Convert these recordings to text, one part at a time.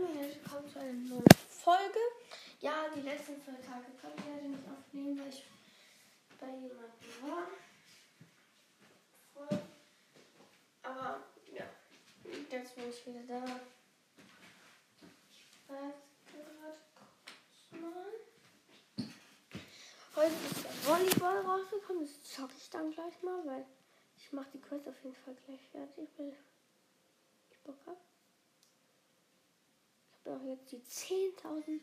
Hallo herzlich willkommen zu einer neuen Folge. Ja, die letzten zwei Tage konnte ich leider nicht aufnehmen, weil ich bei jemandem war. Voll. Aber ja, jetzt bin ich wieder da. Warte gerade kurz mal. Heute ist der Volleyball rausgekommen. Das zocke ich dann gleich mal, weil ich mache die Quest auf jeden Fall gleich fertig, weil ich Bock habe. Ich habe auch jetzt die 10.000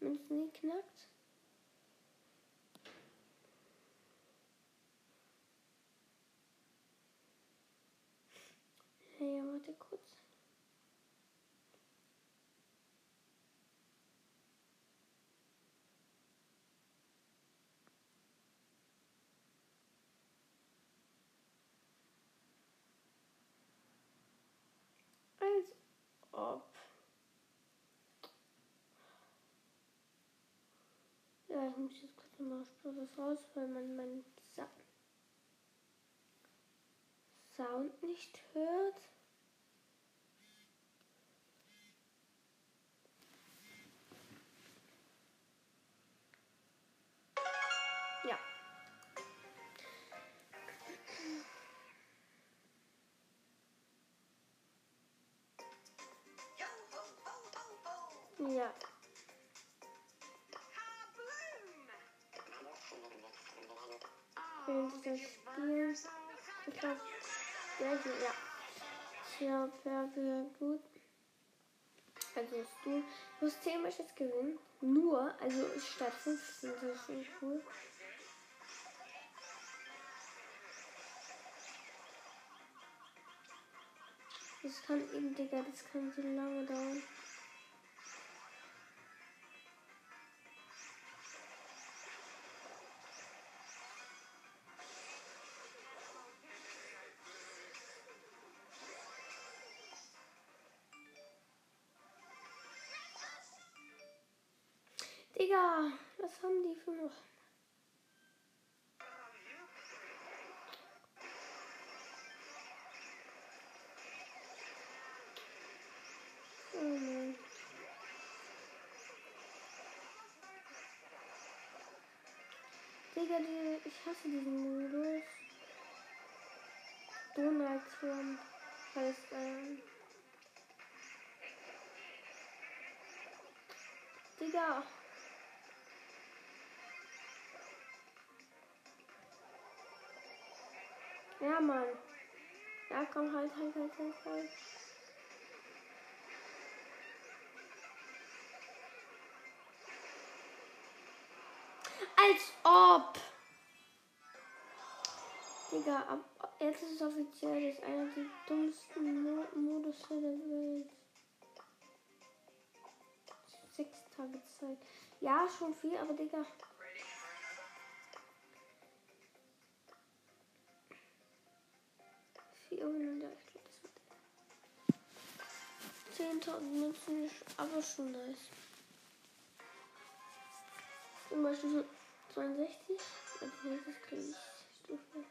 Münzen geknackt. Hey, warte kurz. Als ob. Ja, ich muss jetzt kurz mal was raus, weil man meinen Sa Sound nicht hört. Ich glaube, ja, ja. Wäre gut. Also, dass du musst 10 Matches gewinnen. Nur, also statt 15, das ist schon cool. Das kann eben, Digga, das kann so lange dauern. Digga, was haben die für noch? Oh. Digga, ich hasse diesen Modus. Donald Trump heißt ähm. Digga. Ja, Mann. Ja, komm, halt, halt, halt, halt, halt. Als ob! Digga, ab, jetzt ist es offiziell, das ist einer der dümmsten Mo Modus der Welt. Sechs Tage Zeit. Ja, schon viel, aber Digga. Glaube, das wird. 10.000 Münzen ist aber schon nice. Zum Beispiel so 62. Als nächstes kriege ich Stufe.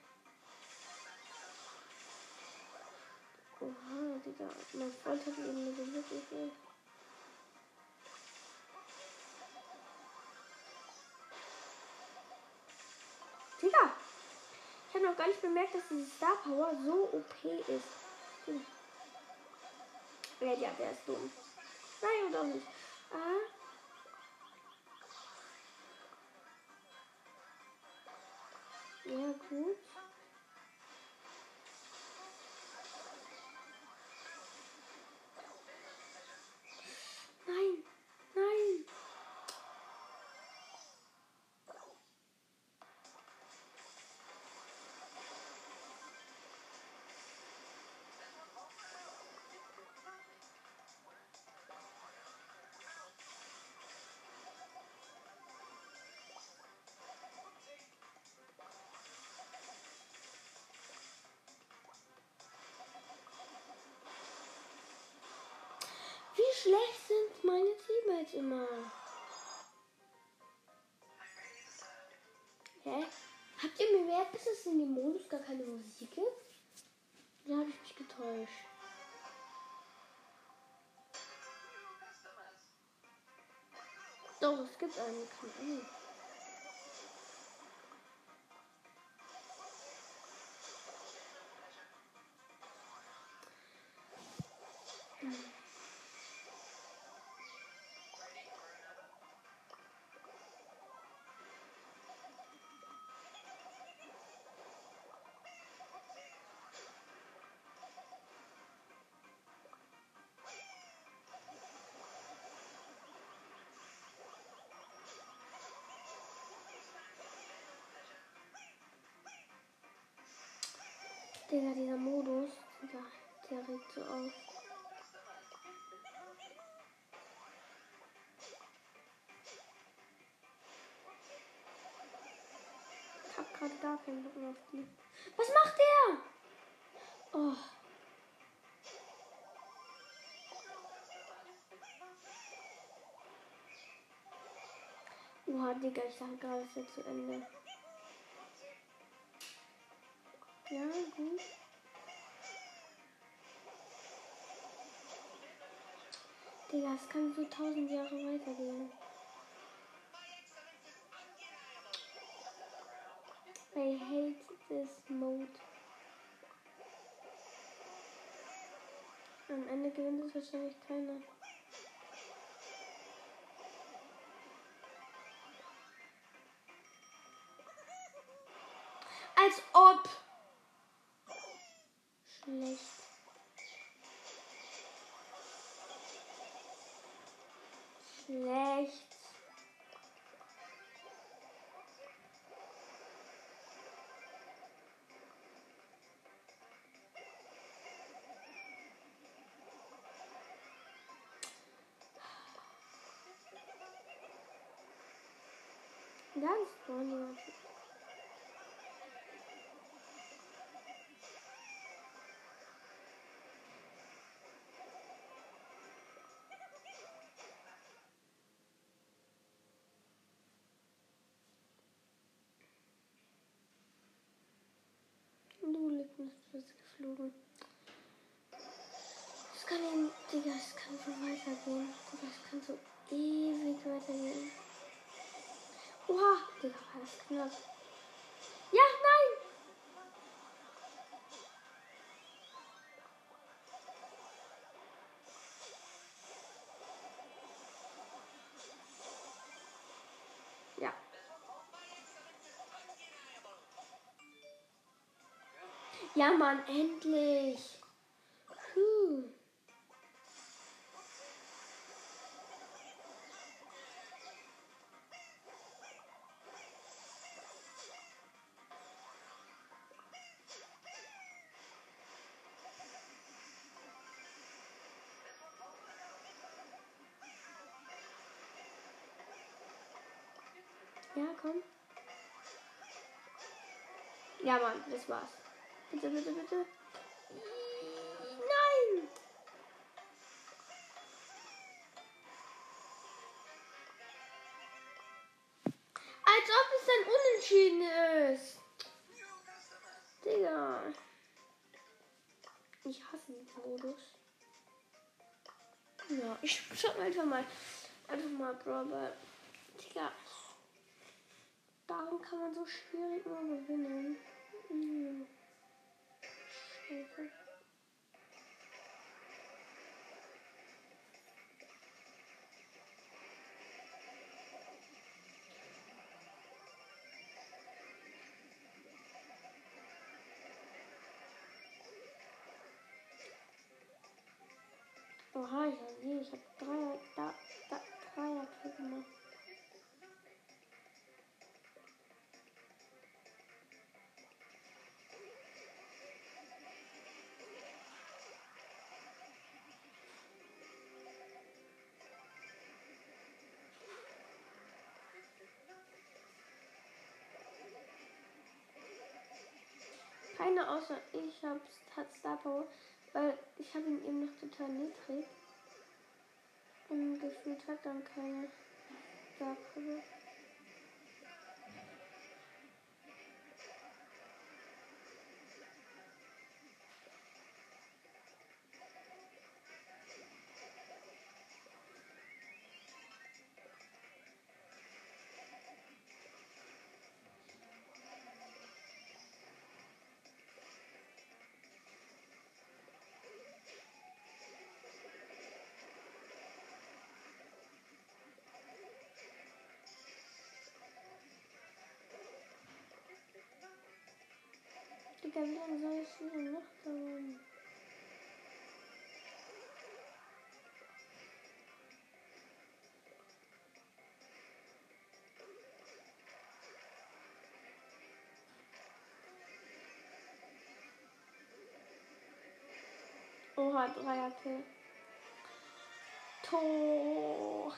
Oha, Digga. Mein Freund hat eben eine wirklich, ey. Digga! Habe noch gar nicht bemerkt, dass diese Star Power so OP ist. Hm. Ja, ja, der ist dumm. Nein, doch nicht. Ah. Ja, gut. schlecht sind meine Teammates immer? Hä? Habt ihr mir gemerkt, dass es in dem Modus gar keine Musik gibt? Da habe ich mich getäuscht. Doch, es gibt einen. Kann Digga, dieser Modus, der, der regt so auf. Ich hab gerade gar keinen Bock mehr auf die. Was macht der? Oh. Oha, Digga, ich dachte gerade, es wird zu Ende. Ja, gut. Digga, es kann so tausend Jahre weitergehen. I hate this mode. Am Ende gewinnt es wahrscheinlich keiner. Ganz vorne. Du bist geflogen. Es kann es kann so weitergehen. Digga, es kann so ewig weitergehen. Oha, Digga, knapp. Ja, nein! Ja. Ja, Mann, endlich. Ja, Mann, das war's. Bitte, bitte, bitte. Nein! Als ob es dann unentschieden ist. Digga. Ich hasse diesen Modus. Ja, ich schau einfach mal. Einfach mal Brawl Digga. Darum kann man so schwierig nur gewinnen. Mhm. Keiner außer ich hab, hat Star Power, weil ich habe ihn eben noch total niedrig. Und gefühlt hat dann keine Star Power. Digga, wie lange soll ich wieder noch dauern? Oha, Dreier Kill. Tor.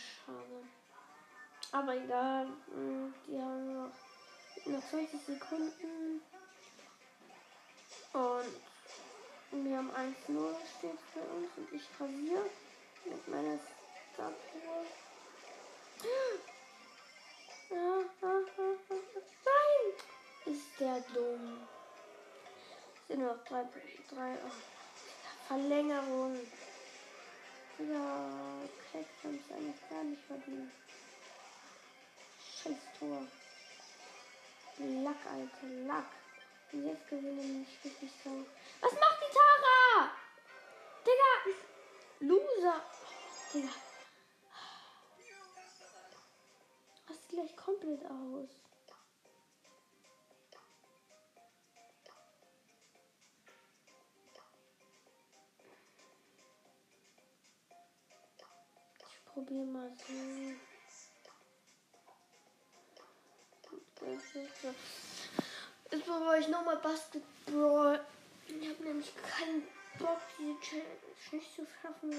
Schade. Aber egal. hm, Die haben noch, noch 20 Sekunden. Und wir haben 1-0 steht für uns und ich rasiere mit meiner ah. Nein! Ist der dumm. Es sind noch drei, drei oh. Verlängerung. Ja, Crack kann es eigentlich gar nicht verdienen. Scheiß Tor. Lack, Alter, Lack. Und jetzt gewinnen ich richtig so. Was macht die Tara? Digga! Loser! Digga. Rast gleich komplett aus. Probiere mal so. Jetzt probiere ich nochmal Basketball. Ich habe nämlich keinen Bock, diese Challenge nicht zu schaffen.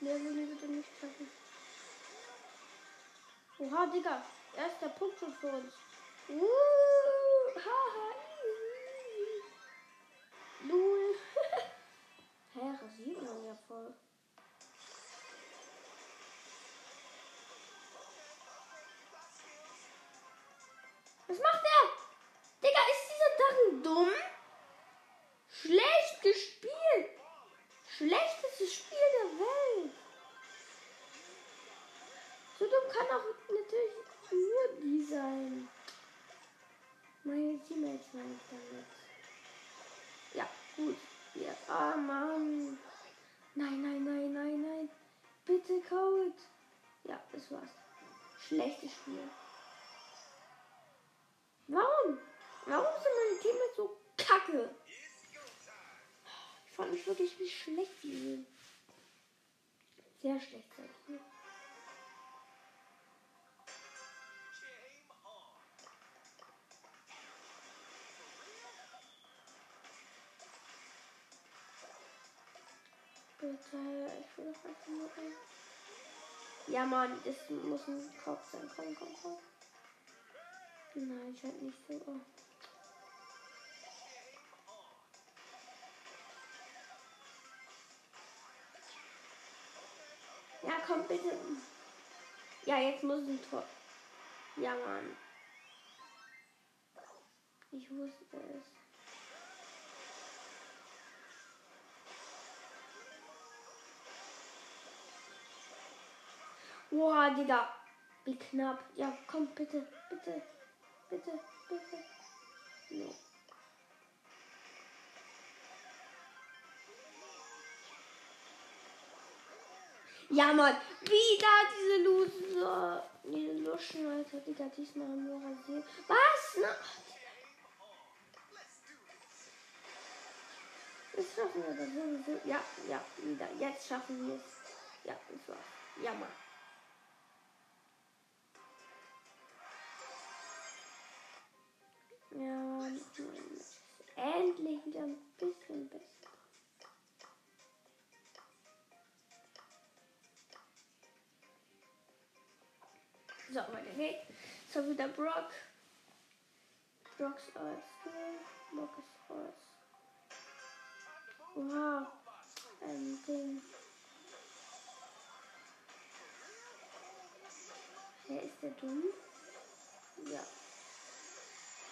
weil Level bitte nicht schaffen. Oha, Digga. Erster Punkt schon für uns. Uh, haha. Lul. Hä, rasiert man ja voll. Was macht er? Digga, ist dieser Darren dumm? Schlecht gespielt. Schlechtestes Spiel der Welt. So dumm kann auch natürlich nur die sein. Meine Teammates meine ich damit. Ja, gut. Ja, ah, Mann. Nein, nein, nein, nein, nein. Bitte, Code. Ja, das war's. Schlechtes Spiel. Schlecht die sind. Sehr schlecht, sag ich dir. Bitte, ich will doch einfach nur ein. Ja, Mann, das muss ein Kopf sein. Komm, komm, komm. Nein, ich halt nicht so. Oh. Bitte. Ja, jetzt muss ein Tor. Ja, Mann. Ich wusste es. Boah, Digga. Wie knapp. Ja, komm, bitte, bitte, bitte, bitte. Nee. Ja, Mann. Wieder diese Loser. Diese Luschen, Alter. Digga, diesmal haben wir rasiert. Was? Na, das schaffen wir das sowieso. Ja, ja, wieder. Jetzt schaffen wir es. Ja, das war's. Ja, Mann. Ja, endlich wieder ein bisschen besser. So, weiter geht's. So, wieder Brock. Brocks als Brock ist raus. Wow. Ein Ding. Wer ist der dumm? Ja.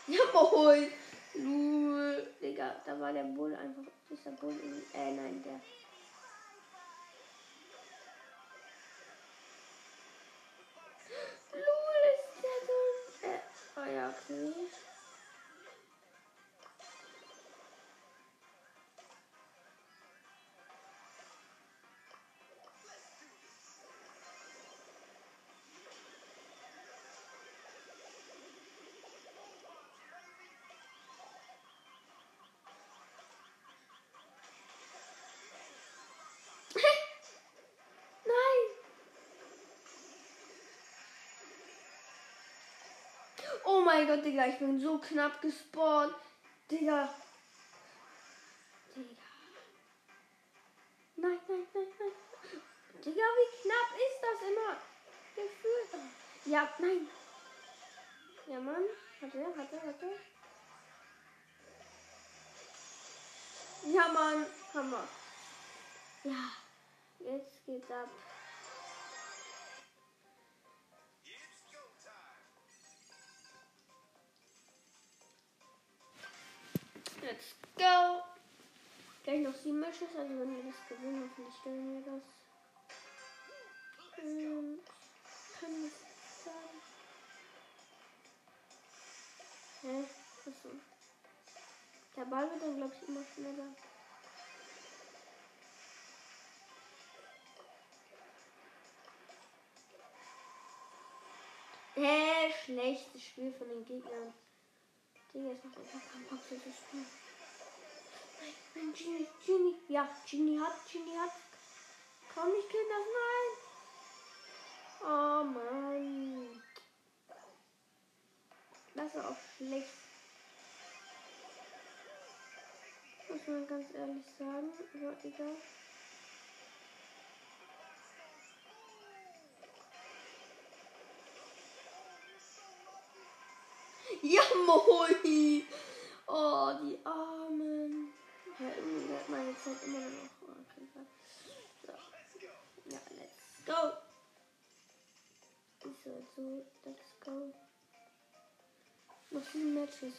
Jawohl. Lul. Digga, da war der Bull einfach. Dieser Bull in, Äh, nein, der. Der Oh mein Gott, Digga, ich bin so knapp gespawnt. Digga. Digga. Nein, nein, nein, nein. Digga, wie knapp ist das immer? Gefühlt. Ja, nein. Ja, Mann. Warte, warte, warte. Ja, Mann. Hammer. Ja. Jetzt geht's ab. Noch sieben Matches, also wenn wir das gewinnen, hoffentlich gewinnen wir das. Ähm, kann ich sagen. Hä? Achso. Der Ball wird dann, glaube ich, immer schneller. Hä? Schlechtes Spiel von den Gegnern. Digga, es macht einfach keinen Bock, dieses Spiel. Nein, nein, Genie, Genie. Ja, Genie hat, Genie hat. Komm, ich kill das, nein. Oh Mann. Das ist auch schlecht. Muss man ganz ehrlich sagen. Aber egal. Ja, moi! Oh, die Armen. Ja, irgendwie hat meine Zeit immer noch. Oh, okay, so. Ja, let's go. Halt so, let's go. Noch sieben Matches.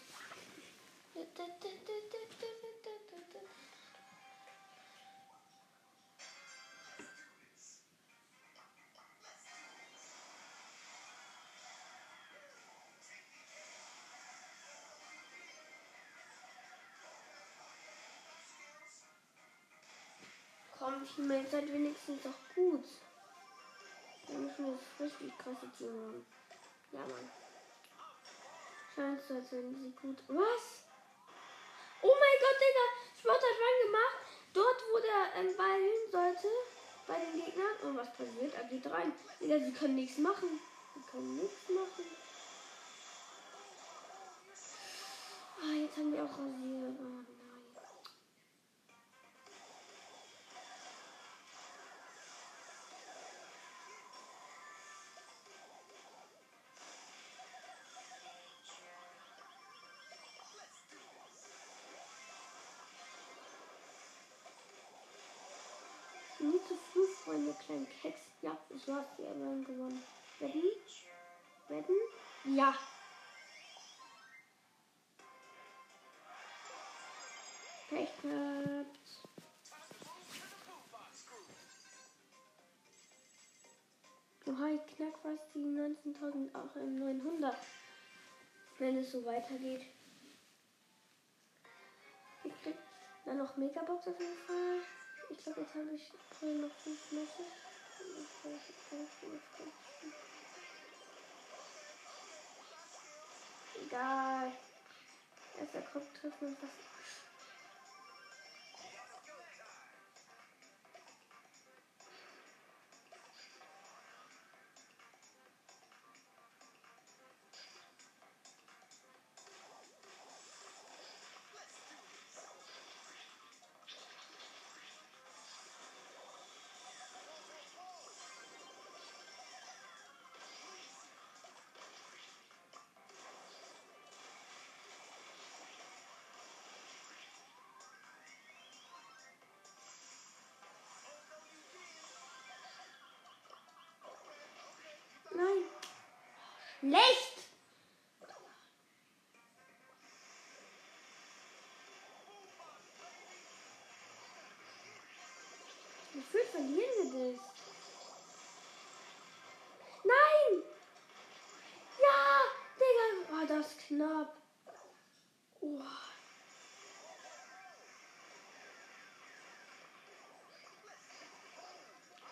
Komm, Teammates seid wenigstens doch gut. Wir müssen jetzt richtig krasse Team haben. Ja, Mann. Scheint so, als wenn sie gut. Was? Oh mein Gott, Digga! Sport hat Run gemacht. Dort, wo der ähm, Ball hin sollte. Bei den Gegnern. Und was passiert? Er geht rein. Digga, sie können nichts machen. Sie können nichts machen. Ah, jetzt haben wir auch rasiert. Ich war's, die haben gewonnen. Wetten? Wetten? Ja. Pech gehabt. Oha, ich knack fast die 19.000 auch im 900. Wenn es so weitergeht. Ich krieg dann noch Megabox auf jeden Fall. Ich glaube, jetzt habe ich noch fünf Messer. Egal. Erster Kopf trifft man fast. Schlecht. Wofür verlieren wir das? Nein! Ja! Digga! Oh, das ist knapp. Oh.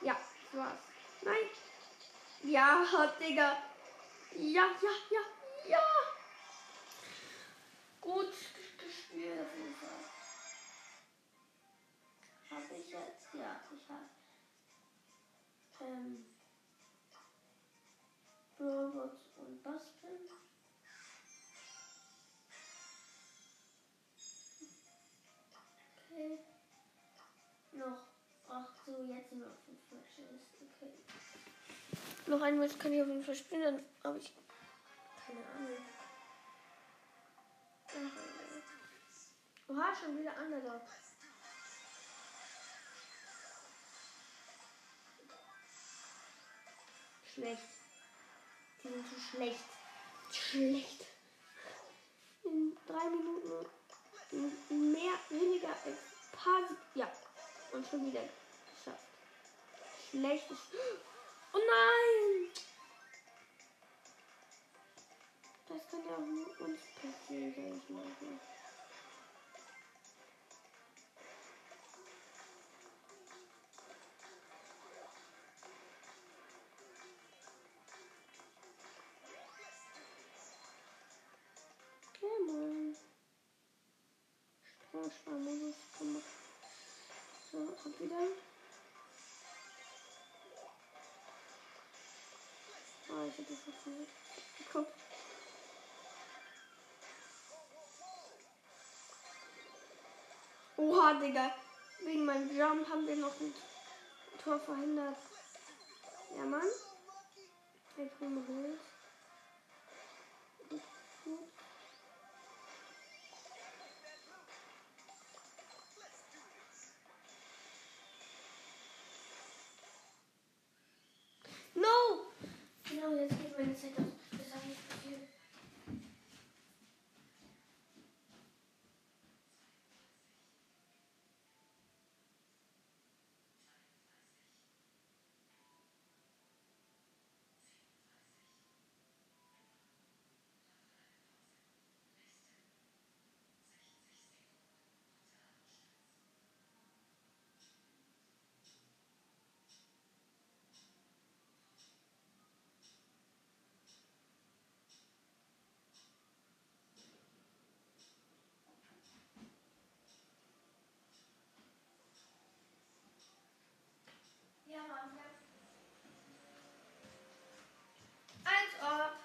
Ja, war's. Nein! Ja, Digga. Ja, ja, ja, ja. Gut gespielt auf jeden Fall. Hab ich jetzt, ja, ich hab. Ähm. Robots und Basteln. Okay. Noch. Ach so, jetzt sind wir auf dem Flash. Okay ein Match kann ich auf jeden Fall spielen, dann habe ich keine Ahnung. Oha, schon wieder Underdog. Schlecht. Die sind zu schlecht. Schlecht. In drei Minuten mehr, weniger als paar. Ja. Und schon wieder geschafft. Schlechtes. Oh nein! Das kann ja auch nur uns passieren, sag ich mal. so. Come on. Sparmodus gemacht. So, hab wieder. Hab das jetzt nicht geguckt. Oha, Digga. Wegen meinem Jump haben wir noch ein Tor verhindert. Ja, Mann. Jetzt haben wir Genau, jetzt geht meine Zeit aus. Das habe ich passiert. Ja, Mann, ja. Als ob.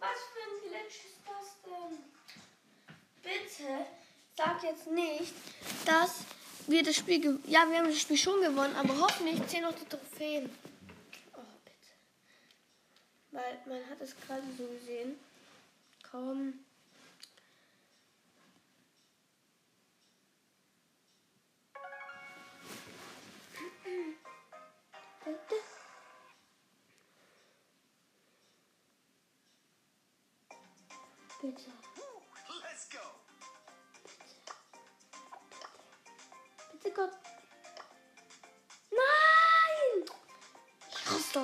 Was für ein Glitch ist das denn? Bitte sag jetzt nicht, dass wir das Spiel. Ja, wir haben das Spiel schon gewonnen, aber hoffentlich zählen noch die Trophäen. Oh, bitte. Weil man hat es gerade so gesehen. Komm. Bitte.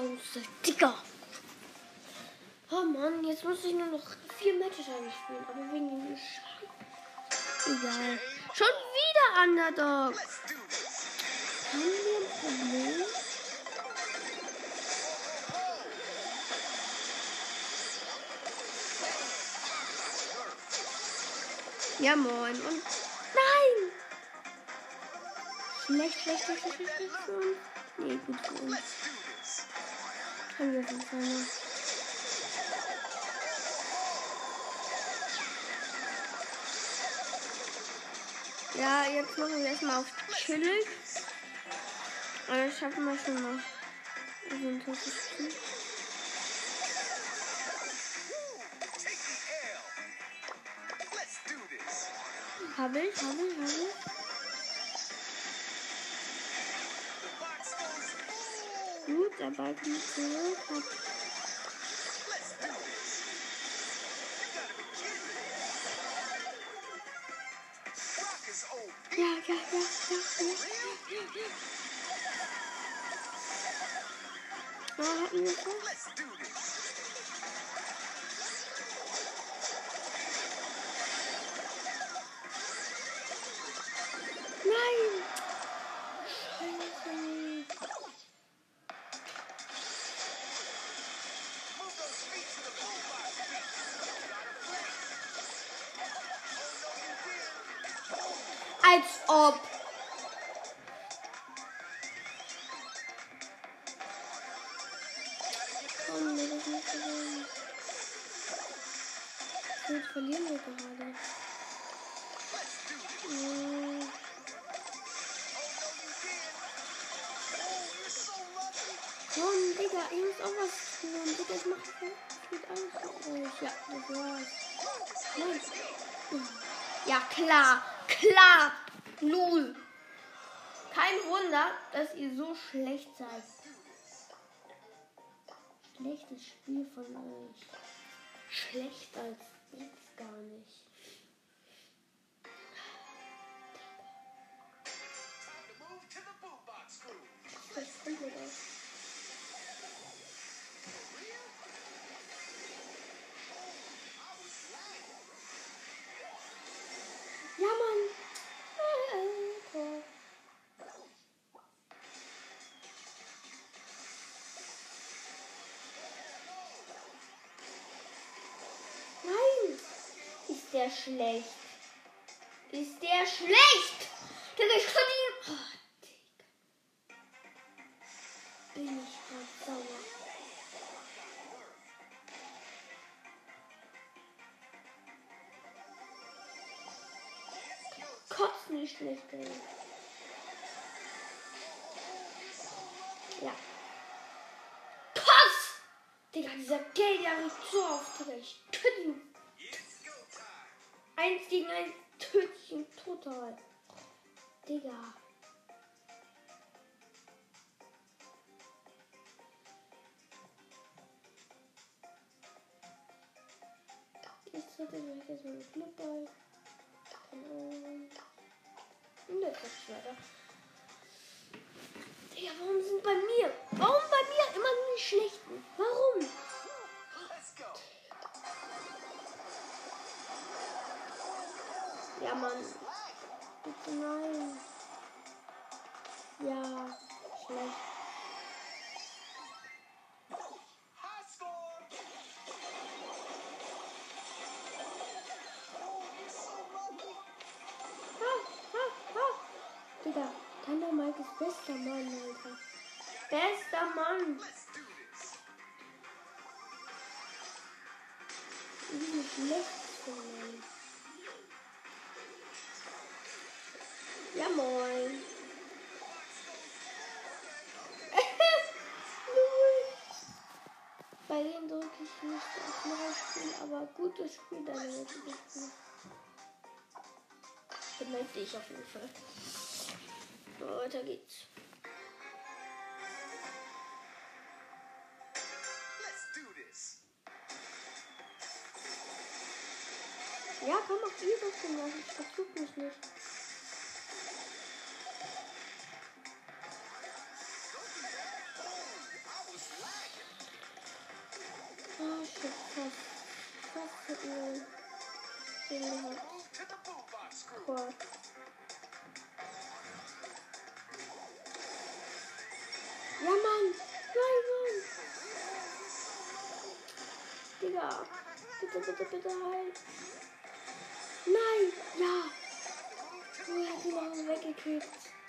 Aus, Digga. Oh Mann, jetzt muss ich nur noch vier Matches eigentlich spielen, aber wegen dem Scheiß. Egal. Schon wieder Underdog. Haben wir ein Problem? Ja, moin. Und nein! Schlecht, schlecht, schlecht, schlecht, schlecht für uns. Nee, gut für uns. Auf jeden Fall noch. Ja, jetzt machen wir erstmal auf chillig. Aber das schaffen wir schon noch. So ein Tor zu spielen. Take full. Gut, der Ball kommt zurück. Hab Let's do this. You gotta be kidding Klar. Klar. Null. Kein Wunder, dass ihr so schlecht seid. Schlechtes Spiel von euch. Schlecht als der schlecht? Ist der schlecht? Digga, ich kann ihn... Oh, Digga. Bin ich grad sauer. Kotz nicht schlecht, ey. Ja. Kotz! Digga, dieser Gay, der riecht so oft, Digga. Ich töte ihn. Eins gegen eins töte ich ihn total. Digga. Jetzt hat er vielleicht erstmal einen Flipball. Und jetzt geht's weiter. Digga, warum sind bei mir? Warum bei mir immer nur die Schlechten? Warum? Ja, Mann. Nein. Ja, schlecht. Digga, Thunder Mike ist bester Mann, Alter. Bester Mann. Wie schlecht von Ja, moin. Bei denen drücke ich nicht auf Neuspiel, aber gutes Spiel, dann wird es Spiel. Beneide ich auf jeden Fall. So, weiter geht's. Let's do this. Ja, komm, mach ihr das gemacht. Das tut mich nicht. Ja, Mann. Nein, Mann. Digga. Bitte, bitte, bitte halt. Nein. Ja. Oh, er hat ihn noch weggekickt.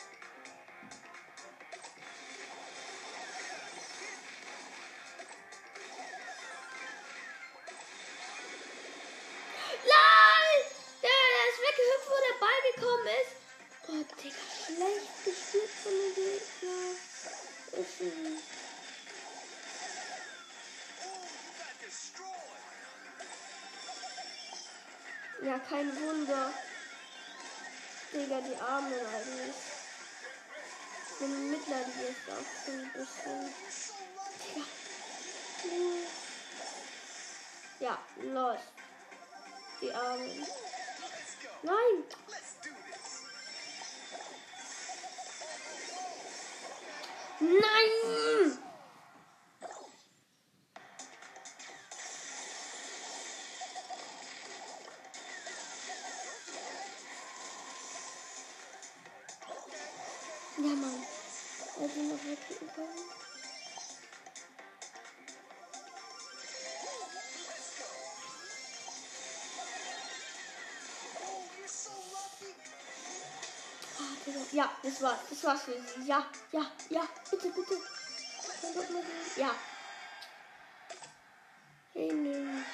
Ja, kein Wunder. Digga, die Armen eigentlich. Ich bin mitleidig jetzt auch so ein bisschen. Ja, los. Die Armen. Nein! Nein! Ja, das war's. Das war's für sie. Ja, ja, ja. Bitte, bitte. Ja. In den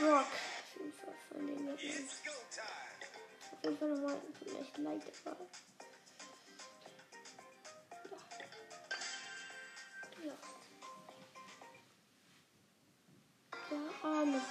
Brock. Auf jeden Fall von den Leuten. Auf jeden Fall nochmal vielleicht leichter war. Ja. Ja. Ja, arme.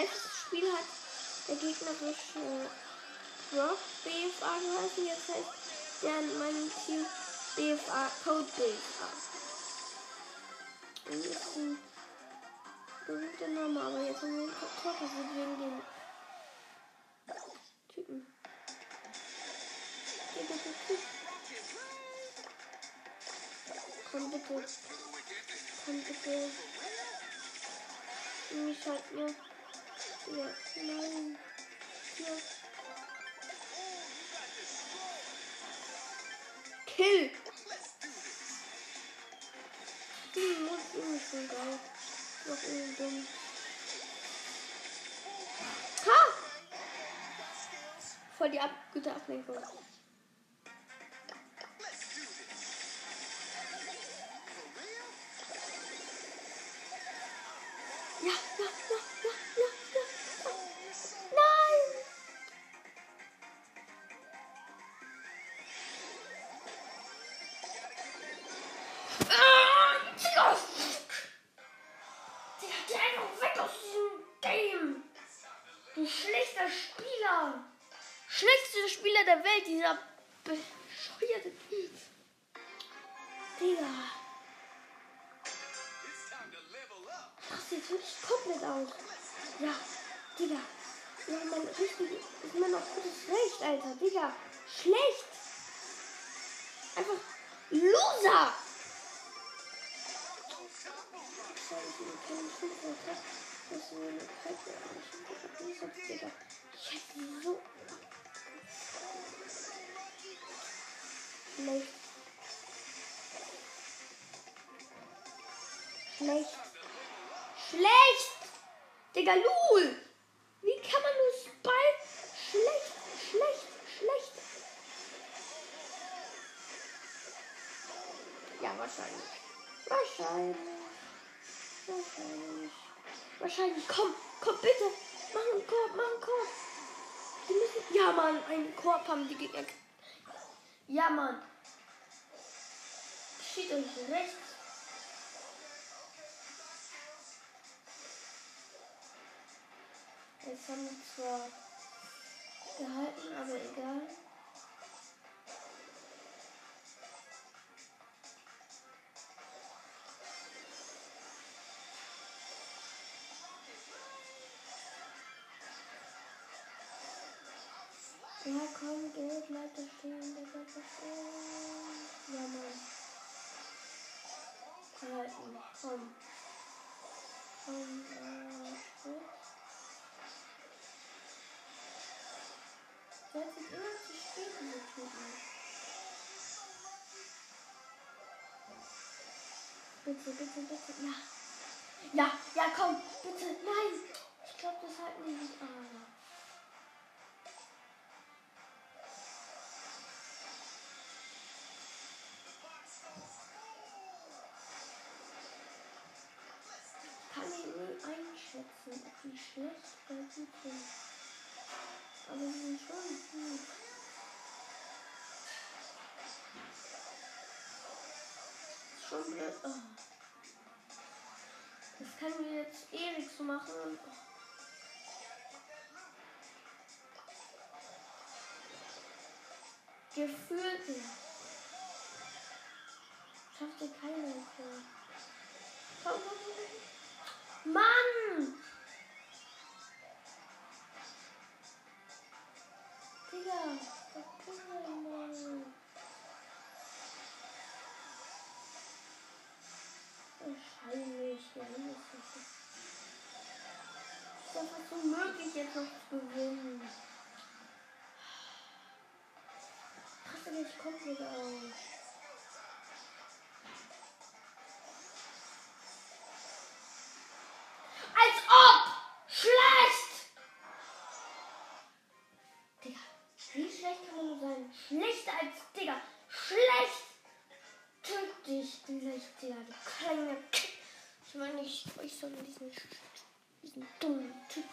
Letztes Spiel hat der gegnerische Rock BFA geheißen. Jetzt heißt der in meinem Team BFA Code BFA. Und ist ein berühmter Name, aber jetzt haben wir einen Kartoffel wegen dem Typen. Geh bitte zu. Komm bitte. Komm bitte. Mich halt mir. Ja, nein. Ja. Kill! Hm, muss irgendwie schon geil. Noch irgendwie dumm. Ha! Voll die Ab gute Ablenkung. Digga, Lul! Wie kann man nur Spike schlecht, schlecht, schlecht? Ja, wahrscheinlich. Wahrscheinlich. Wahrscheinlich. Wahrscheinlich. Komm, komm, bitte. Mach einen Korb, mach einen Korb. Die müssen. Ja, Mann, einen Korb haben die Gegner. Ja, Mann. Steht euch rechts. Jetzt haben wir zwar gehalten, aber egal. Ja, komm, Geld, bleib da stehen, der bleibt da stehen. Ja, Mann. Halten, komm. Komm, äh, hat sich immer zu spät diese Typen. Bitte, bitte, bitte. Ja. Ja, ja, komm, bitte. Nein. Ich glaube, das halten die nicht. Ah. Kann ich nie einschätzen, ob die schlecht oder gut sind. Aber sie sind schon gut. Schon blöd. Oh. Das können wir jetzt ewig so machen. oh. Gefühlt. Schafft ihr keiner. Komm, komm, komm, komm. Mann! Ist das was unmöglich jetzt noch zu gewinnen? Raste mich komplett aus. Sondern diesen, diesen dummen Typ.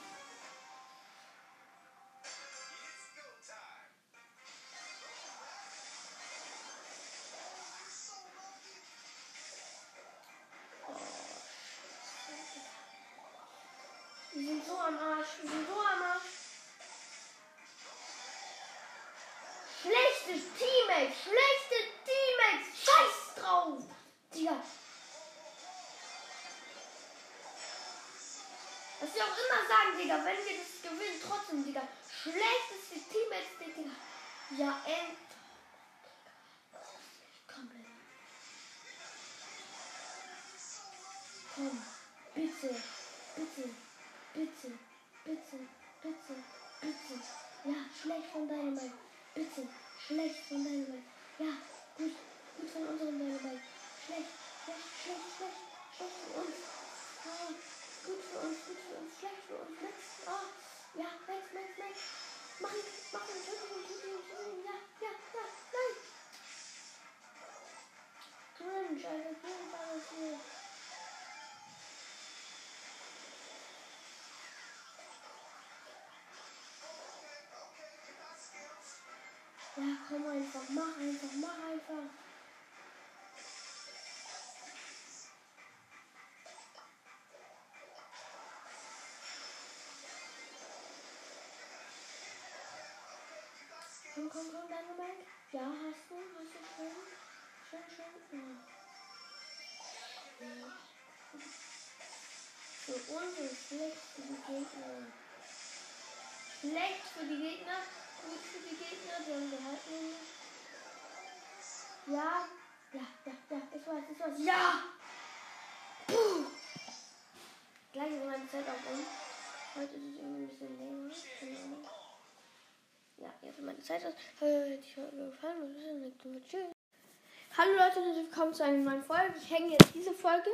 Digga, wenn wir das gewinnen, trotzdem, Digga. Schlechteste Team als Digga. Ja, ey. Ja, komm einfach, mach einfach, mach einfach. Komm, komm, komm, deine Mike. Ja, hast du, hast du schön. Schön, schön. Ja. Für uns ist schlecht für die Gegner. Schlecht für die Gegner, gut für die Gegner, haben gehalten. nämlich. Ja, ja, ja, ja, ich weiß, ich weiß. Ja! Puh! Gleich ist meine Zeit auch um. Heute ist es irgendwie ein bisschen länger. Ahnung. Ja, jetzt ist meine Zeit aus. Hat euch gefallen? Was ist denn nächste Mal? Hallo Leute und willkommen zu einer neuen Folge. Ich hänge jetzt diese Folge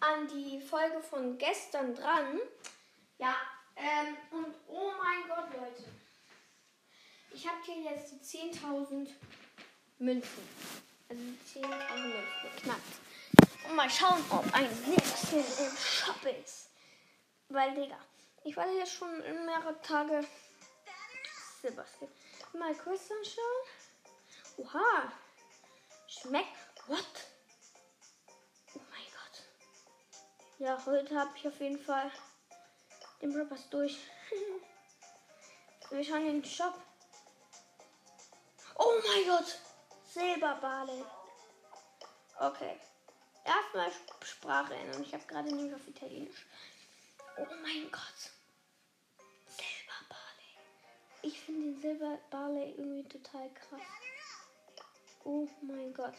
an die Folge von gestern dran. Ja, ähm, und oh mein Gott, Leute. Ich habe hier jetzt die 10.000 Münzen. Also die 10.000 Münzen geknackt. Und mal schauen, ob ein Nixon im Shop ist. Weil, Digga, ich war jetzt schon mehrere Tage Sebastian. Mal kurz anschauen. Oha. Schmeckt. What? Oh mein Gott. Ja, heute habe ich auf jeden Fall den Rappers durch. Wir schauen in den Shop. Oh mein Gott. Silberbale. Okay. Erstmal Sprache ändern. Ich habe gerade nämlich auf Italienisch. Oh mein Gott. Silberbarley. Ich finde den Silberbarley irgendwie total krass. Oh mein Gott.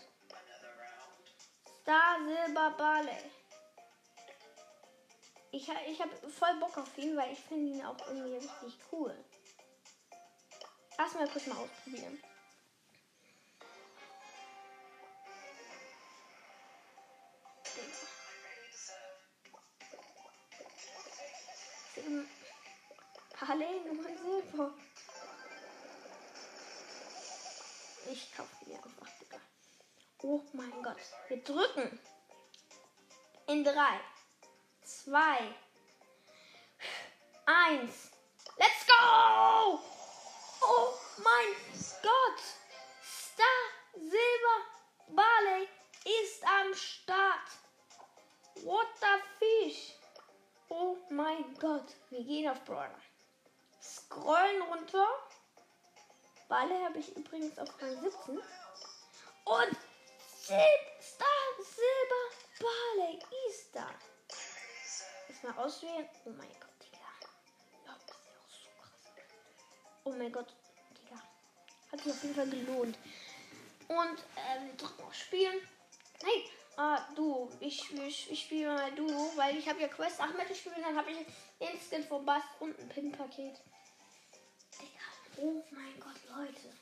Star Silber Barley. Ich, ha- ich habe voll Bock auf ihn, weil ich finde ihn auch irgendwie richtig cool. Erstmal kurz mal ausprobieren. Silber- Barley Nummer Silber. Ich kaufe mir einfach, Digga. Oh mein Gott. Wir drücken. In drei, zwei, eins. Let's go! Wir gehen auf Brawler. Scrollen runter. Barley habe ich übrigens auf Rang 17. Und Sil Star Silber Barley ist da. Erstmal auswählen. Oh mein Gott, Digga. Ja, das ist ja auch so krass. Oh mein Gott, Digga. Hat sich auf jeden Fall gelohnt. Und äh, wir drücken auf Spielen. Nein. Ah, du. Ich, ich, ich spiele mal du, weil ich habe ja Quest 8 Matches spielen. Dann habe ich Instant for Bass und ein Pin-Paket. Digga. Oh mein Gott, Leute.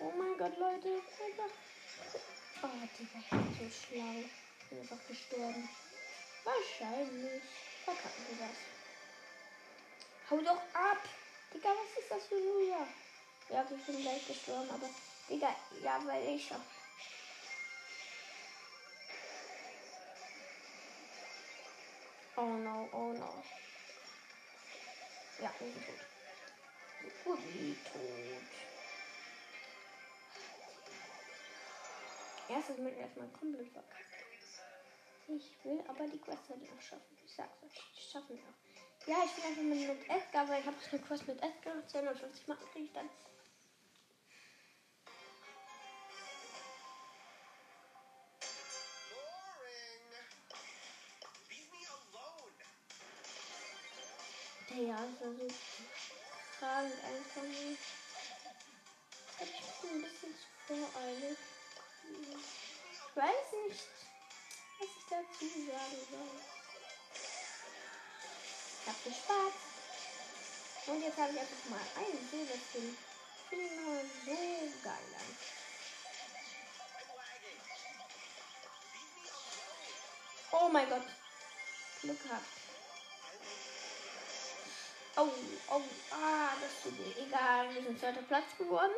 Oh mein Gott, Leute. Einfach. Oh, Digga, so schlau. Ich bin einfach gestorben. Wahrscheinlich. Verkacken wir das. Hau doch ab. Digga, was ist das für Julia? Ja, ich bin gleich gestorben, aber. Digga, ja, weil ich schon. Oh no, oh no. Ja, wir sind tot. So gut wie tot. Erstes mit erstmal komplett verkackt. Ich will aber die Quest heute noch schaffen. Ich sag's euch, ich schaffen wir auch. Ja, ich bin einfach mit, mit Edgar, weil ich habe eine Quest mit Edgar. 250 Marken kriege ich dann. So fragend einfach nur. Ich bin ein bisschen zu voreilig. Ich weiß nicht, was ich dazu sagen soll. Ich hab gespart. Und jetzt habe ich einfach mal einen Silberskin. Finde ich mal so geil an. Oh mein Gott. Glück gehabt. Oh, oh, ah, das tut weh. Egal, wir sind zweiter Platz geworden.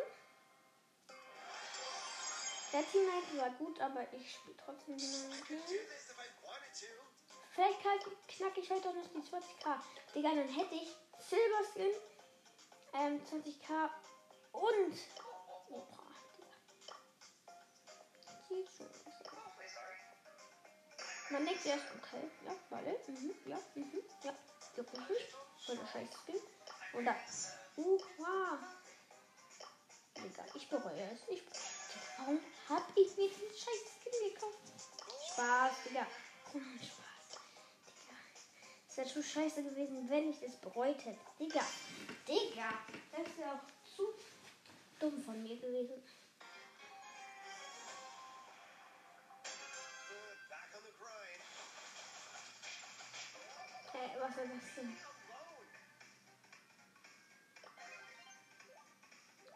Der Teammate war gut, aber ich spiele trotzdem ihm. Vielleicht knacke ich heute auch noch die 20k. Digga, dann hätte ich Silber Skin, ähm, 20k und. Opa, aus. Man denkt erst, okay, ja, warte, mhm, ja, mhm, ja, juckt mich nicht. Voll der scheiß Skin. Und da. Uh, wow. Digga, ich bereue es. Ich Warum hab ich mir diesen scheiß Skin gekauft? Spaß, Digga. Oh, Spaß. Digga. Es wäre schon scheiße gewesen, wenn ich das bereut hätte. Digga. Digga. Das wäre auch zu dumm von mir gewesen. Grind. Äh, was war das denn?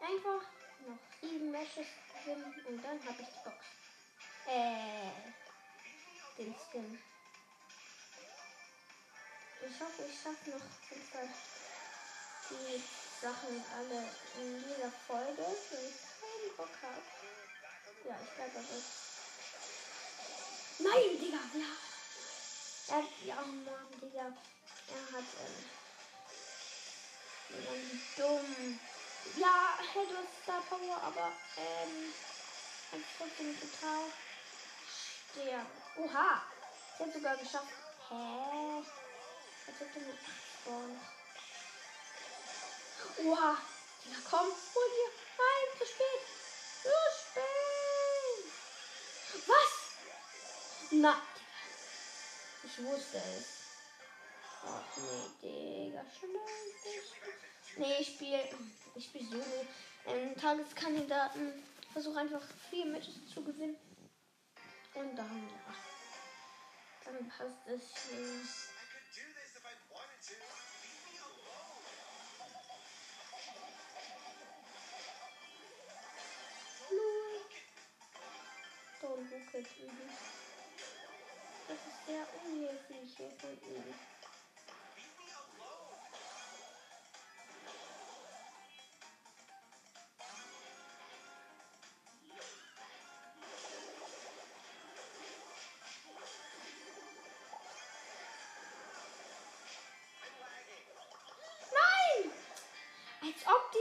Einfach noch sieben Matches gewinnen und dann habe ich die Box. Äh, den Skin. Ich hoffe, ich schaffe noch die Sachen alle in dieser Folge, wenn ich keinen Bock habe. Ja, ich bleibe dabei. Nein, Digga, ja. Er hat, ja, Mann, Digga. Er hat, ähm, dumm. Ja, hey, du hast Star Power, aber, ähm, hat trotzdem total sterben. Oha, sie hat sogar geschafft. Hä? Als ob du mit spawn. Oha, Digga, komm, hol dir. Nein, zu spät. Zu spät. Was? Na, ich wusste es. Nee, Digga, schnell. Nee, ich spiele. Ich spiele so. Ähm, Tageskandidaten. Versuche einfach vier Matches zu gewinnen. Und dann, ja. Dann passt es. Don't book it. Mhm. Das ist sehr unhöflich hier von ihm.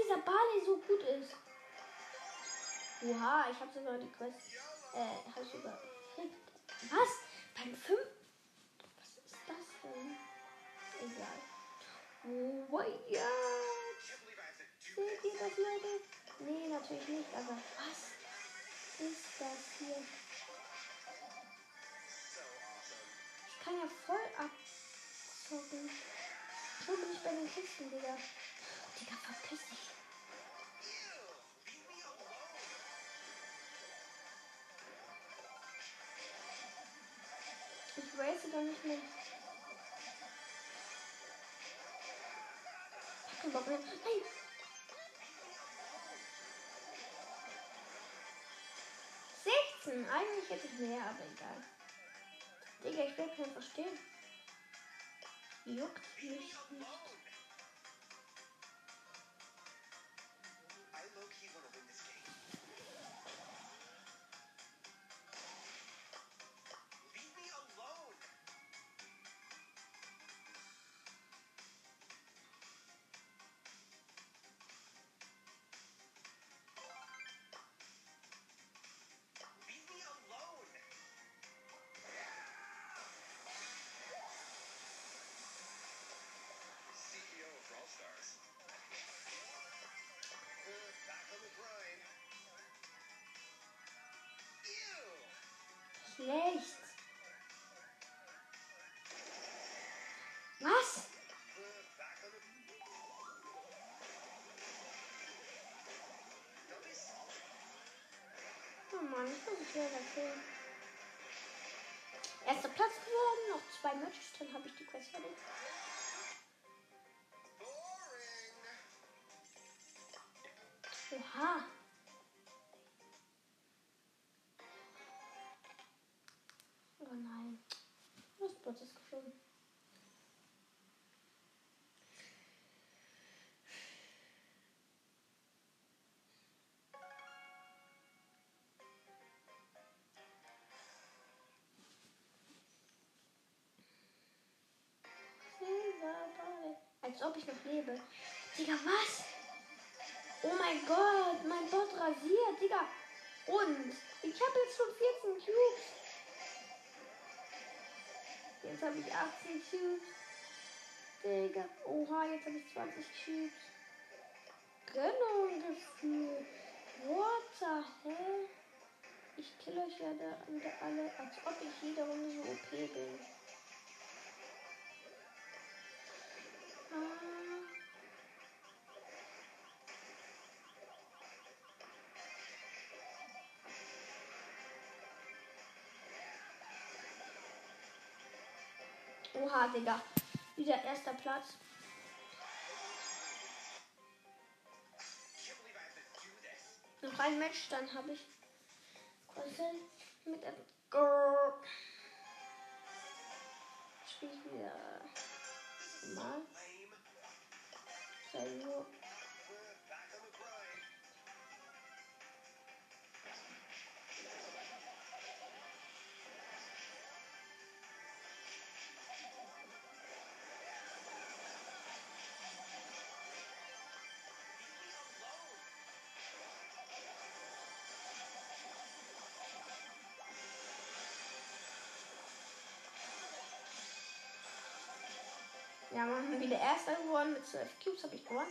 Dieser Barley so gut ist. Oha, ich habe sogar die Quest. Äh, hab ich sogar. Was? Beim 5? Was ist das denn? Egal. Oh ja. Seht ihr das, Leute? Nee, natürlich nicht, aber was ist das hier? Ich kann ja voll abzocken. Schon bin ich bei den Kisten, Digga. Digga, verpiss Race doch nicht mehr. Nein! Sechzehn. Eigentlich hätte ich mehr, aber egal. Digga, ich will keinen verstehen. Juckt mich nicht. schlecht. Was? Oh Mann, ich muss mich wieder dafür. Erster Platz geworden, noch zwei Matches, dann habe ich die Quest fertig. Oha. Als ob ich noch lebe. Digga, was? Oh mein Gott, mein Bot rasiert, Digga. Und ich habe jetzt schon 14 Cubes. Jetzt habe ich 18 Cubes. Digga. Oha, jetzt habe ich 20 Cubes. Gönnung gefühlt. What the hell? Ich kill euch ja da alle, als ob ich jede Runde so OP bin. Oha, Digga. Wieder erster Platz. Noch ein Match, dann habe ich mit Edgar. Spiel ich wieder mal. I will Ja, man wieder erster geworden mit 12 Cubes habe ich gewonnen.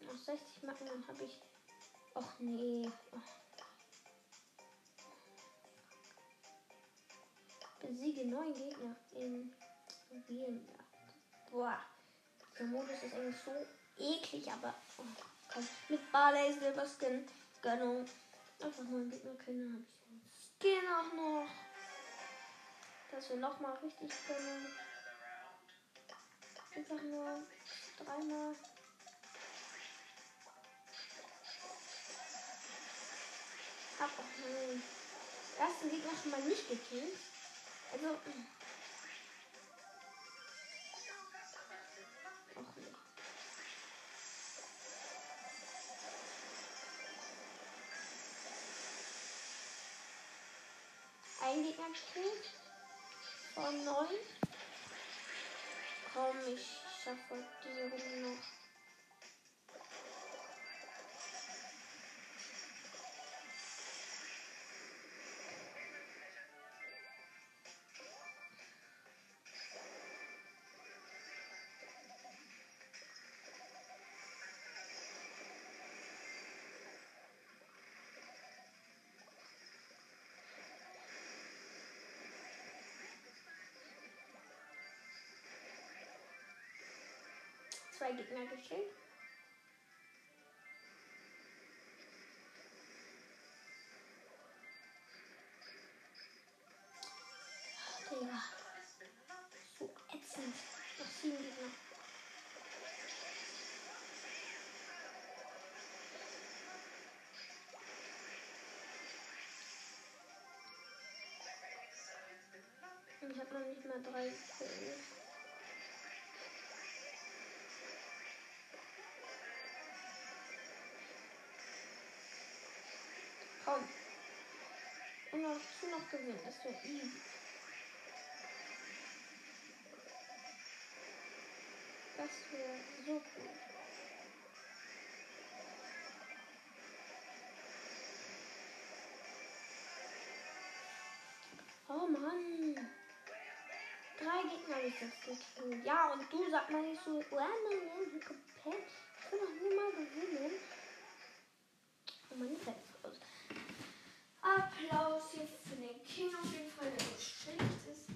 Noch 60 Marken, dann habe ich. Och nee. Besiege neun Gegner in Wien. Boah. Der Modus ist eigentlich so eklig, aber. Oh, komm. Mit Barley, Silberskin, Gönnung. Einfach nur einen Gegner können, habe ich Skin auch noch. Dass wir nochmal richtig gönnen. Einfach nur dreimal. Hab auch meinen ersten Gegner schon mal nicht gekillt. Also. Gegner gekillt. Von neun. Komm, ich schaffe diese Runde noch. Zwei Gegner gekillt. So ätzend. Noch sieben. Ich hab noch nicht mal drei gekillt. Noch, du noch gewinnen. Das wäre easy. Das wäre so cool. Oh Mann. Drei Gegner habe ich das gekillt. Ja, und du sag mal nicht so, oh komplett. Ich will doch nur mal gewinnen. Oh Mann, aus. Applaus hier für den King auf jeden Fall, der so schlecht ist.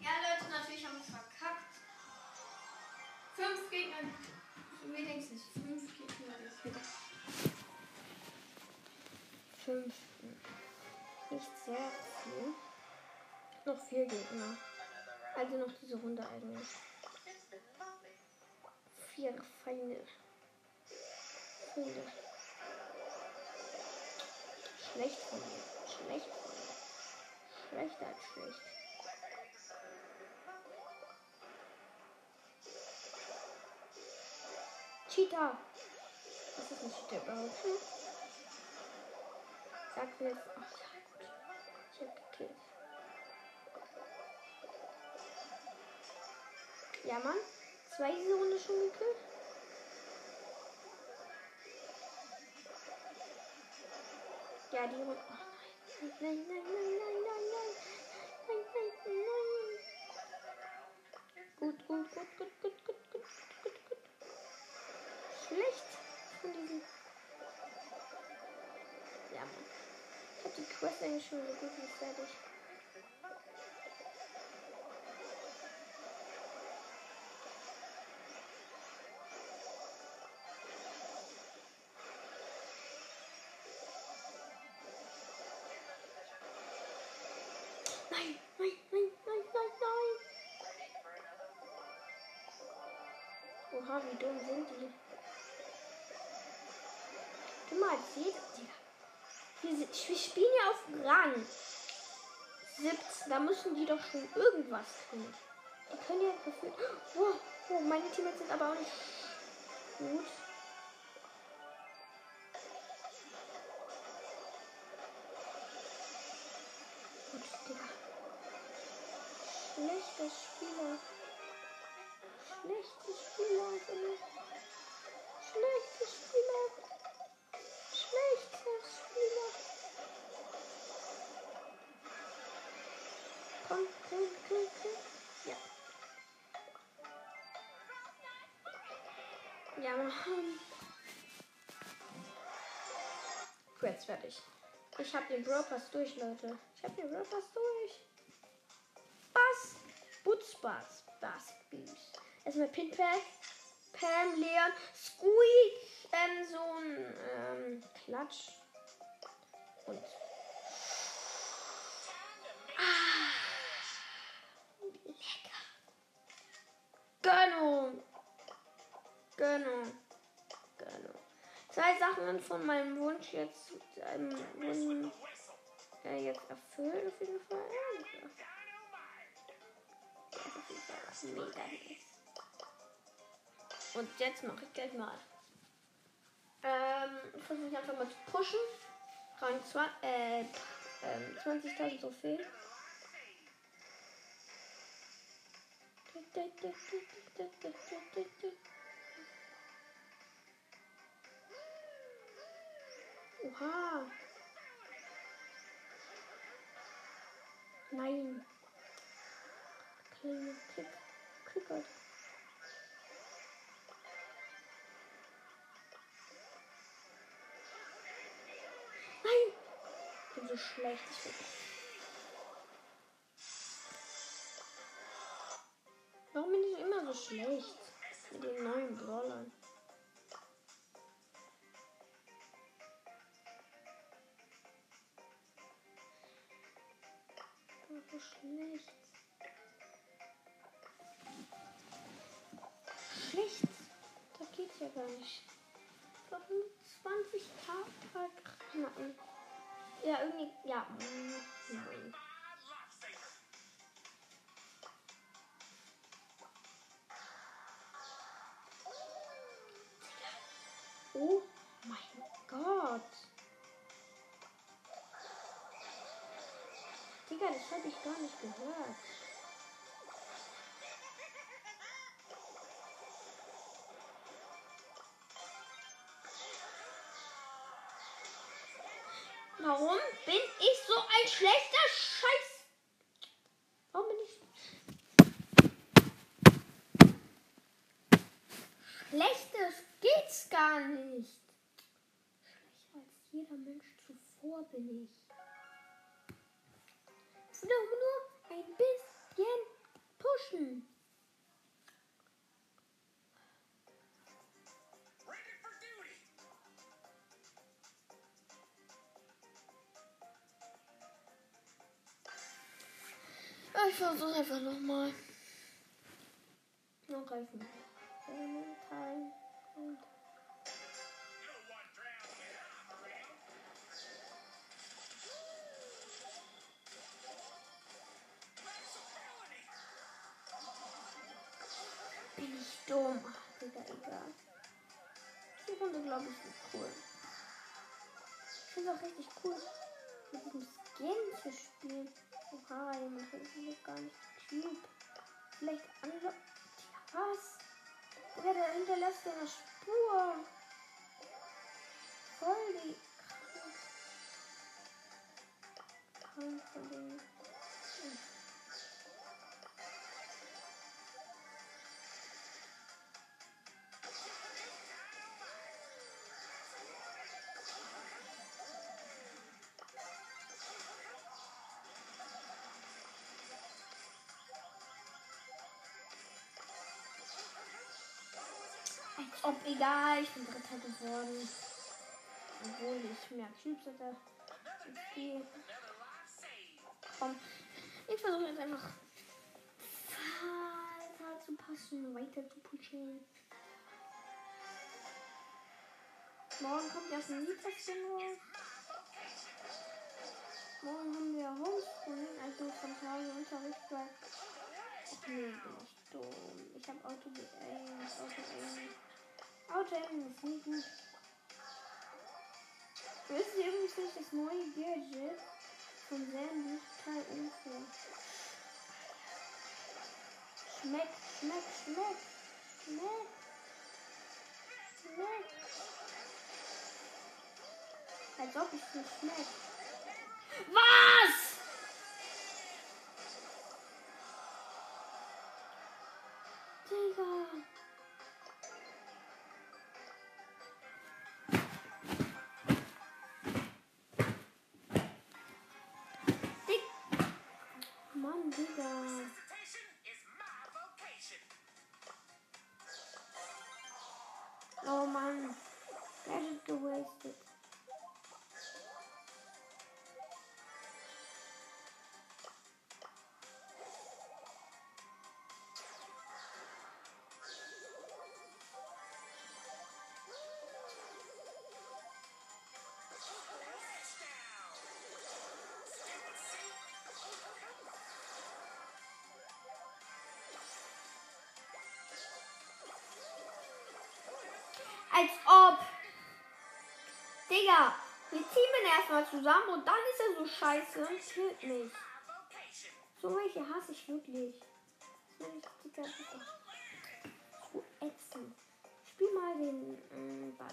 Ja, Leute, natürlich haben wir verkackt. Fünf Gegner, wenigstens fünf Gegner. Nicht sehr viel. Noch vier Gegner. Also noch diese Runde eigentlich. Vier Feinde. Feinde. Schlecht von mir. Schlecht von mir. Schlechter als schlecht. Cheetah. Das ist Cheetah überhaupt. Hm? Sag mir jetzt. Ach ja, gut. Ich hab gekillt. Ja, Mann. Zwei diese Runde schon gekillt. Ja, die Runde. Nein, nein, nein, nein, nein, nein. Nein, Quest eigentlich schon so gut wie fertig. Nein, nein, nein, nein, nein, nein. Oha, wie dumm sind die? Du mal, ihr? Wir, spielen ja auf Rang 17. Da müssen die doch schon irgendwas tun. Die können ja gefühlt. Oh, oh, meine Teammates sind aber auch nicht gut. Gut, Digga. Schlechter Spieler. Jetzt fertig. Ich hab den Brawl durch, Leute. Ich hab den Brawl durch. Was? Butzbars. Das Bies. Erstmal Pinpack. Pam, Leon, Squeak, ähm, so ein ähm, Klatsch. Und. Gönnung. Gönnung. Zwei Sachen von meinem Wunsch jetzt ähm, wurden äh, jetzt erfüllt auf jeden Fall. Ja, das ist mega. Und jetzt mache ich gleich mal. Ähm, ich versuche mich einfach mal zu pushen. Rang 2, äh, ähm, 20.000 Trophäen. Oha. Nein. Kleine Klick. Klickert. Nein! Ich bin so schlecht. Ich bin... Warum bin ich immer so schlecht? Mit den neuen Brawlern. Schlecht. Schlecht? Da geht's ja gar nicht. Ich glaube, 20k knacken. Ja, irgendwie. Ja. Nein. Oh Digga, das habe ich gar nicht gehört. Warum bin ich so ein schlechter Scheiß? Warum bin ich Schlechtes geht's gar nicht. Schlechter als jeder Mensch zuvor bin ich. Menschen. ich versuche einfach nochmal. Noch reifen. Time. Richtig cool, mit diesem Skin zu spielen. Oha, jemand findet mich gar nicht Cube. Vielleicht andere. Digga, was? Digga, der hinterlässt ja eine Spur. Voll die krank. Krank Ding. Als egal, ich bin Dritter geworden. Obwohl ich mehr Cubes hatte. Okay. Komm, ich versuche jetzt einfach weiter zu passen, weiter zu pushen. Morgen kommt erst ein raus. Morgen haben wir Homeschooling, also von zu Hause Unterricht, weil. Ach bin ich dumm. Ich habe Auto geaimt, Auto aimt. Auto ist gut. Wisst ihr übrigens nicht das neue Gadget von Sandy total unfair? Schmeckt, schmeckt, schmeckt, schmeckt, schmeckt. Als ob es nicht schmeckt. Was? Oh Mann. Als ob. Digga, wir ziehen erstmal zusammen und dann ist er so scheiße und killt mich. So welche hasse ich wirklich. Das meine ich, Digga, so ätzend. Spiel mal den ähm, Ball.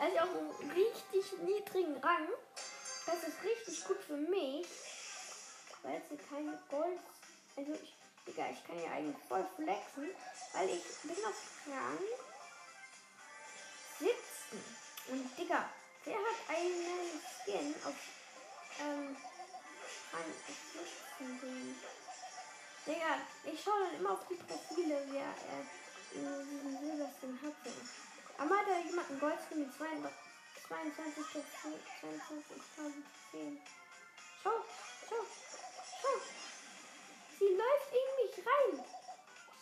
Er ist auf einem richtig niedrigen Rang. Das ist richtig gut für mich. Weil es hier keine Gold. Also ich. Digga, ich kann ja eigentlich voll flexen. Weil ich bin auf Rang 17. Und Digga, der hat einen Skin auf ähm, Rang 17. Ding. Digga, ich schaue dann immer auf die Profile, wer äh, diesen Silberskin hatte. Aber hat da jemand einen Goldskin mit 22 22 22.010. Schau, schau, schau. Sie läuft mich rein.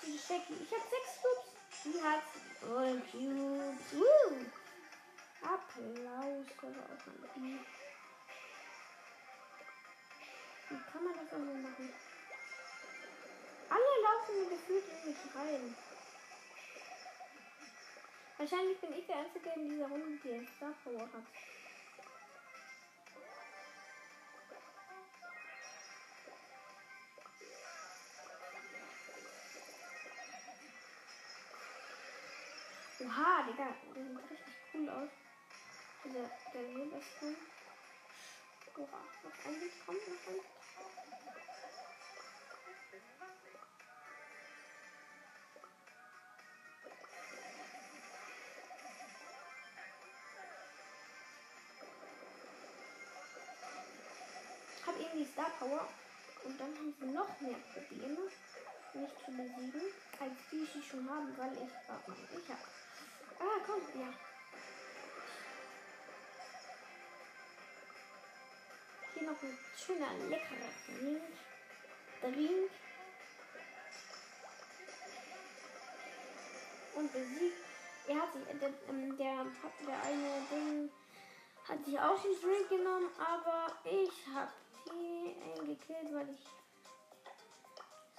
Die Stecki. Ich habe sechs Cubes. Sie hat null Cubes. Woo. Applaus. Die. Wie kann man das auch nur machen? Alle laufen mir gefühlt in mich rein. Wahrscheinlich bin ich der Einzige in dieser Runde, der Star Power hat. Oha, Digga, der sieht richtig cool aus. Der, der Silberskin. Oha, noch ein Hit kommt, noch ein Hit. Hab eben die Star Power und dann haben sie noch mehr Probleme, mich zu besiegen, als die sie schon haben, weil ich. Oh Mann, ich hab. Ah, komm, ja. Hier noch ein schöner, leckerer Drink. Drink. Und besiegt. Er hat sich, der, ähm, der, der eine Ding hat sich auch den Drink genommen, aber ich die einen gekillt, weil ich.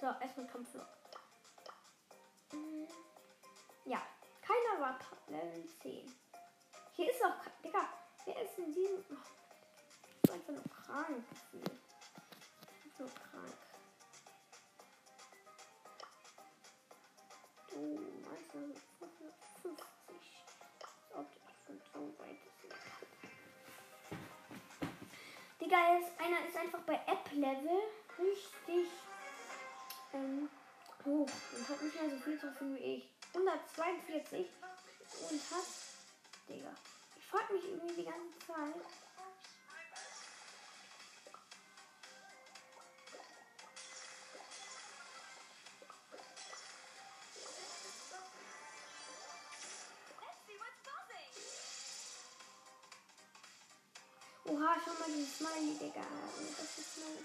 So, erstmal Kampflok. Mhm. Ja, keiner war Level 10. Hier ist auch, Digga, wer ist in diesem. Oh, ich bin einfach nur krank. Ich nur krank. Du meinst du 550? Als ob ich schon so weit ist. Digga, ist, einer ist einfach bei App-Level richtig ähm, hoch und hat nicht mehr so viel tun wie ich. 142 und hat. Digga. Ich frag mich irgendwie die ganze Zeit. Oha, schau mal dieses Smiley, Digga. Das ist Smiley.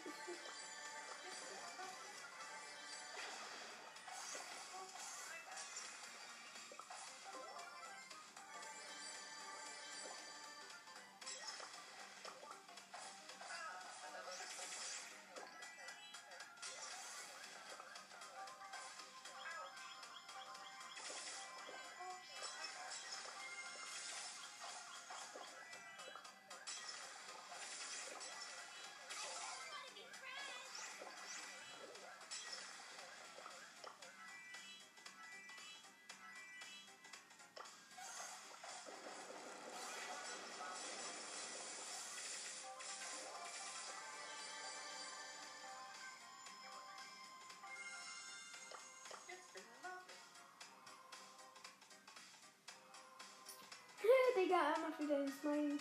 Digga, er macht wieder den Smiley.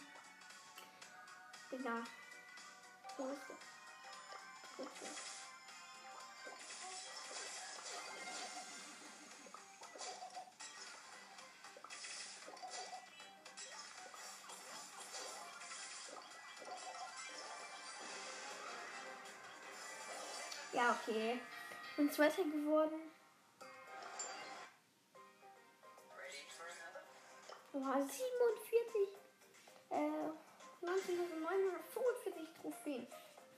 Digga. Wo ist der? Ja, okay. Bin Zweiter geworden.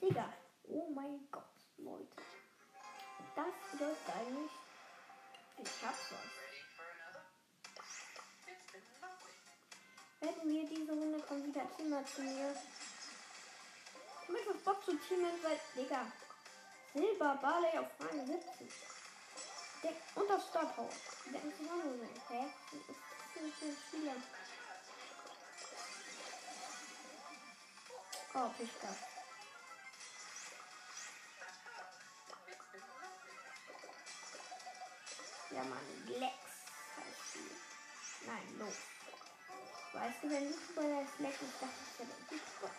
Digga. Oh mein Gott, Leute. Das bedeutet eigentlich, ich hab's was. Werden wir diese Runde kommen wieder Teamer zu mir. Ich hab einfach Bock zu teamen, weil, Digga. Silber Barley auf Rang 17. Der, und das Star Power. Der ist auch nur so. Hä? Das ist so Spieler. Oh, Pichka. It's Ja, Mann, Lex. Nein, los. Weißt du, wenn bei der Slack ist, dachte ich ja, der Super.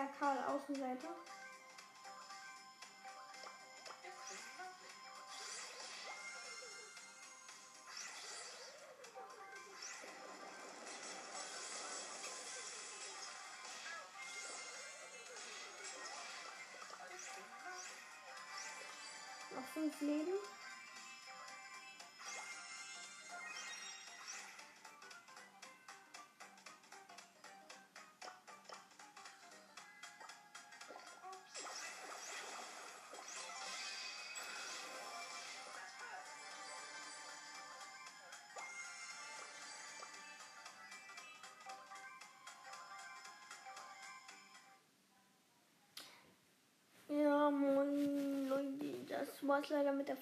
Digga, Karl Außenseiter. Noch fünf Leben. Ja, moin Leute, das war's leider mit der